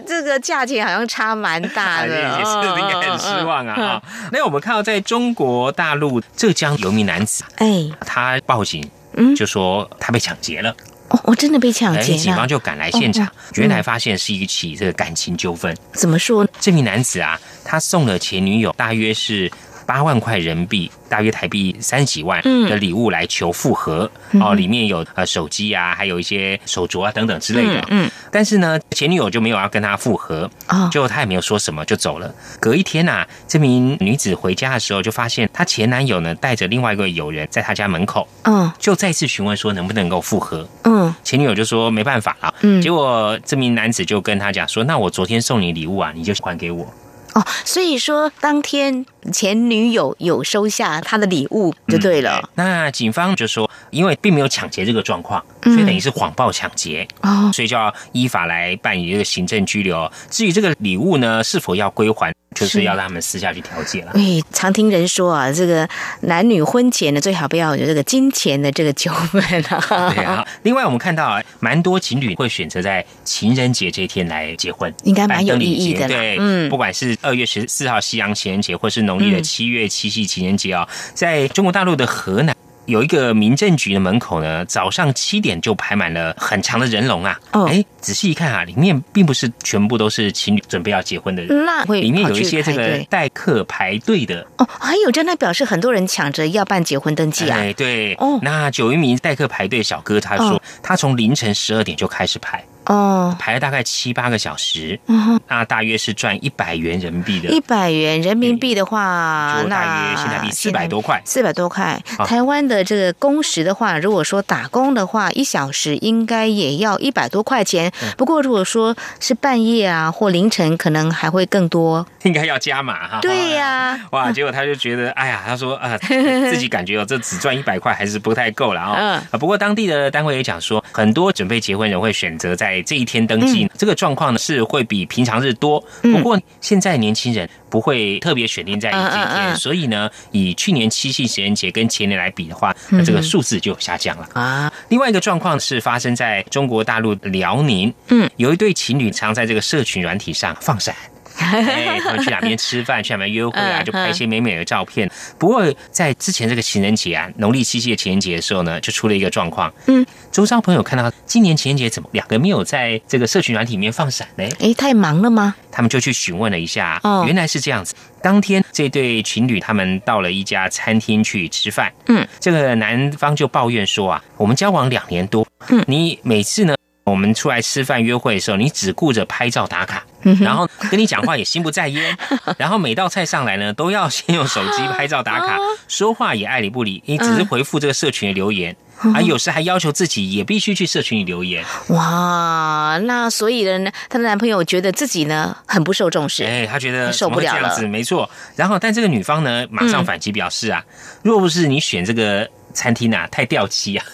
这个价钱好像差蛮大的，也是应该很失望啊！那我们看到在中国大陆浙江有名男子，哎，他报警，嗯，就说他被抢劫了。哦，我真的被抢劫了，警方就赶来现场，原来发现是一起这个感情纠纷。怎么说？这名男子啊，他送了前女友大约是八万块人民币。大约台币三十几万的礼物来求复合哦，里面有呃手机啊，还有一些手镯啊等等之类的。嗯，但是呢，前女友就没有要跟他复合啊，最后他也没有说什么就走了。隔一天呐，这名女子回家的时候，就发现她前男友呢带着另外一个友人在她家门口，嗯，就再次询问说能不能够复合。嗯，前女友就说没办法了。嗯，结果这名男子就跟他讲说，那我昨天送你礼物啊，你就还给我。哦，所以说当天前女友有收下他的礼物就对了。那警方就说，因为并没有抢劫这个状况，所以等于是谎报抢劫哦，所以就要依法来办理这个行政拘留。至于这个礼物呢，是否要归还？就是要让他们私下去调解了。哎，常听人说啊，这个男女婚前呢，最好不要有这个金钱的这个纠纷啊。对啊。另外，我们看到啊，蛮多情侣会选择在情人节这一天来结婚，应该蛮有意义的。对，嗯，不管是二月十四号西洋情人节，或是农历的七月七夕情人节啊，在中国大陆的河南。有一个民政局的门口呢，早上七点就排满了很长的人龙啊！哎，仔细一看啊，里面并不是全部都是情侣准备要结婚的人，那会里面有一些这个待客排队的哦，还有这那表示很多人抢着要办结婚登记啊！哎，对哦，那有一名待客排队小哥他说，他从凌晨十二点就开始排。哦，排了大概七八个小时，那大约是赚一百元人民币的。一百元人民币的话，那大约现在币四百多块。四百多块，台湾的这个工时的话，如果说打工的话，一小时应该也要一百多块钱。不过如果说是半夜啊或凌晨，可能还会更多。应该要加码哈。对呀，哇！结果他就觉得，哎呀，他说啊，自己感觉哦，这只赚一百块还是不太够了啊。不过当地的单位也讲说，很多准备结婚人会选择在。这一天登记，这个状况呢是会比平常日多。不过现在年轻人不会特别选定在这一天，所以呢，以去年七夕情人节跟前年来比的话，那这个数字就有下降了啊。另外一个状况是发生在中国大陆辽宁，嗯，有一对情侣常在这个社群软体上放闪。哎，他们去哪边吃饭，去哪边约会啊？就拍一些美美的照片。不过在之前这个情人节啊，农历七夕的情人节的时候呢，就出了一个状况。嗯，周遭朋友看到今年情人节怎么两个没有在这个社群软体里面放闪呢？哎，太忙了吗？他们就去询问了一下，哦，原来是这样子。当天这对情侣他们到了一家餐厅去吃饭。嗯，这个男方就抱怨说啊，我们交往两年多，嗯，你每次呢？我们出来吃饭约会的时候，你只顾着拍照打卡，然后跟你讲话也心不在焉，然后每道菜上来呢，都要先用手机拍照打卡，说话也爱理不理，你只是回复这个社群的留言。啊，有时还要求自己也必须去社群里留言。哇，那所以呢，她的男朋友觉得自己呢很不受重视，哎，他觉得受不了了，没错。然后，但这个女方呢，马上反击表示啊，若不是你选这个。餐厅啊，太掉漆啊！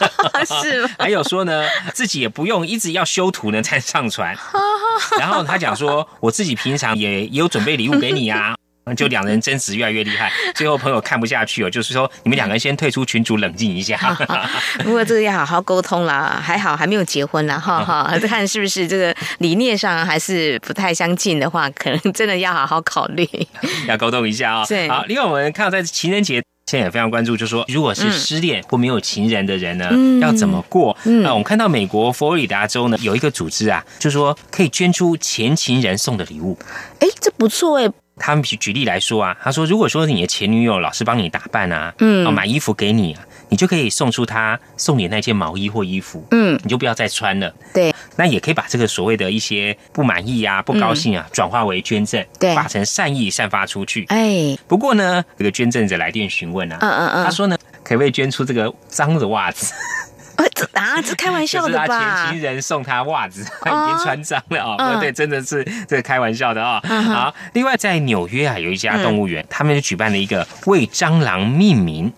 是，还有说呢，自己也不用一直要修图呢才上传。然后他讲说，我自己平常也也有准备礼物给你啊。就两人争执越来越厉害，最后朋友看不下去哦，就是说你们两个人先退出群组冷静一下。不过这个要好好沟通啦，还好还没有结婚啦，哈哈，看是不是这个理念上还是不太相近的话，可能真的要好好考虑，要沟通一下啊。对好，另外我们看到在情人节。现在也非常关注，就说如果是失恋或没有情人的人呢，要怎么过？那我们看到美国佛罗里达州呢有一个组织啊，就说可以捐出前情人送的礼物。哎，这不错哎。他们举举例来说啊，他说如果说你的前女友老是帮你打扮啊，嗯，买衣服给你啊。你就可以送出他送你那件毛衣或衣服，嗯，你就不要再穿了。对，那也可以把这个所谓的一些不满意啊、不高兴啊，转化为捐赠，对，化成善意散发出去。哎，不过呢，这个捐赠者来电询问啊，嗯嗯嗯，他说呢，可不可以捐出这个脏的袜子？啊，这开玩笑的吧？前情人送他袜子，他已经穿脏了哦。对，真的是这个开玩笑的哦。好，另外在纽约啊，有一家动物园，他们就举办了一个为蟑螂命名。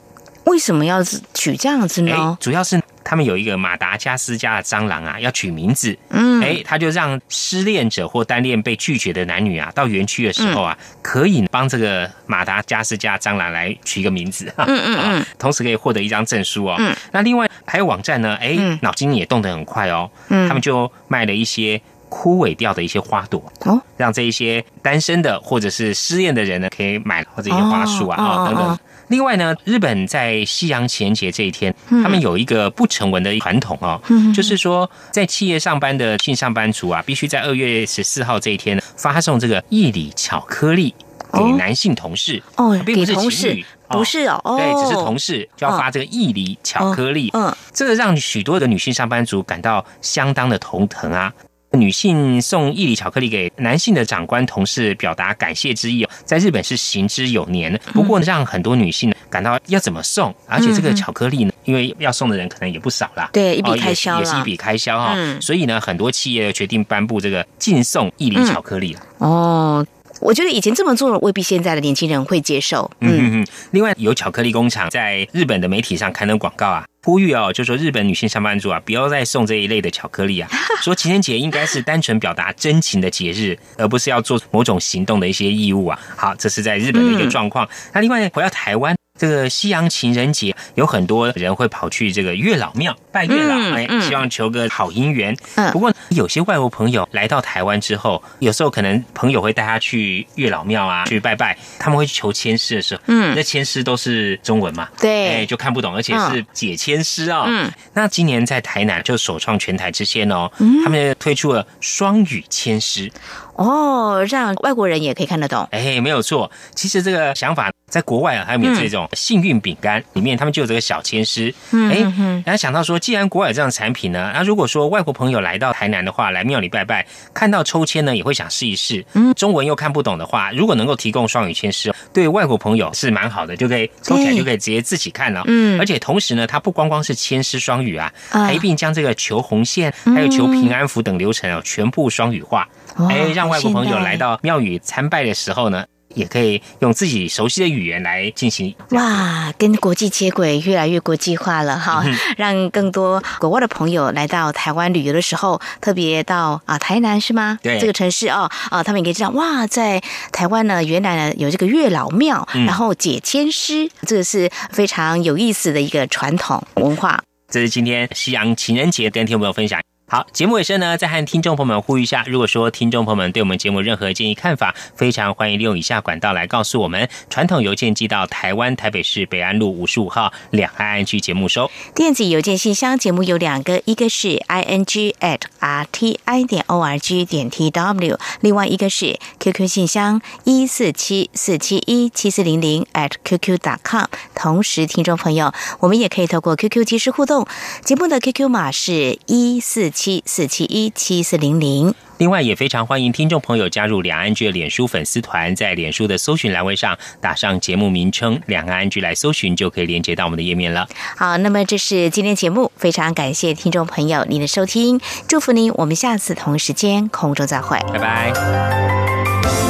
为什么要取这样子呢？主要是他们有一个马达加斯加的蟑螂啊，要取名字。嗯，哎，他就让失恋者或单恋被拒绝的男女啊，到园区的时候啊，可以帮这个马达加斯加蟑螂来取一个名字。嗯嗯嗯，同时可以获得一张证书哦。嗯，那另外还有网站呢，哎，脑筋也动得很快哦。嗯，他们就卖了一些枯萎掉的一些花朵哦，让这一些单身的或者是失恋的人呢，可以买或者一些花束啊啊等等。另外呢，日本在西洋情人节这一天，他们有一个不成文的传统哦，就是说在企业上班的性上班族啊，必须在二月十四号这一天呢，发送这个一礼巧克力给男性同事哦，并不是情侣，不是哦，对，只是同事就要发这个一礼巧克力，嗯，这个让许多的女性上班族感到相当的头疼啊。女性送一礼巧克力给男性的长官同事，表达感谢之意，在日本是行之有年。不过，让很多女性感到要怎么送，而且这个巧克力呢，因为要送的人可能也不少啦，对，一笔开销也是一笔开销哈。所以呢，很多企业决定颁布这个禁送一礼巧克力了。哦。我觉得以前这么做未必现在的年轻人会接受。嗯嗯嗯。另外，有巧克力工厂在日本的媒体上刊登广告啊，呼吁哦，就说日本女性上班族啊，不要再送这一类的巧克力啊。说情人节应该是单纯表达真情的节日，而不是要做某种行动的一些义务啊。好，这是在日本的一个状况。那另外回到台湾。这个西洋情人节，有很多人会跑去这个月老庙拜月老，哎，希望求个好姻缘。嗯，不过有些外国朋友来到台湾之后，有时候可能朋友会带他去月老庙啊，去拜拜。他们会去求签诗的时候，嗯，那签诗都是中文嘛，对，哎，就看不懂，而且是解签诗啊。嗯，那今年在台南就首创全台之先哦，他们推出了双语签诗。哦，让外国人也可以看得懂。哎，没有错。其实这个想法在国外啊，还有这种幸运饼干里面，他们就有这个小签诗。哎，然后想到说，既然国外有这样的产品呢，那如果说外国朋友来到台南的话，来庙里拜拜，看到抽签呢，也会想试一试。嗯，中文又看不懂的话，如果能够提供双语签诗，对外国朋友是蛮好的，就可以抽起来就可以直接自己看了。嗯，而且同时呢，它不光光是签诗双语啊，还一并将这个求红线还有求平安符等流程哦，全部双语化。哎，让外国朋友来到庙宇参拜的时候呢，也可以用自己熟悉的语言来进行。哇，跟国际接轨，越来越国际化了哈！让更多国外的朋友来到台湾旅游的时候，特别到啊台南是吗？对，这个城市哦，啊，他们也可以知道哇，在台湾呢，原来呢有这个月老庙，然后解签师，这个是非常有意思的一个传统文化。这是今天西洋情人节跟听众朋友分享。好，节目尾声呢，再和听众朋友们呼吁一下，如果说听众朋友们对我们节目任何建议看法，非常欢迎利用以下管道来告诉我们：传统邮件寄到台湾台北市北安路五十五号两岸安居节目收；电子邮件信箱节目有两个，一个是 i n g at r t i 点 o r g 点 t w，另外一个是 QQ 信箱一四七四七一七四零零 at qq dot com。同时，听众朋友，我们也可以透过 QQ 即时互动，节目的 QQ 码是一四。七四七一七四零零。另外，也非常欢迎听众朋友加入两岸居的脸书粉丝团，在脸书的搜寻栏位上打上节目名称“两岸居”来搜寻，就可以连接到我们的页面了。好，那么这是今天节目，非常感谢听众朋友您的收听，祝福您，我们下次同时间空中再会，拜拜。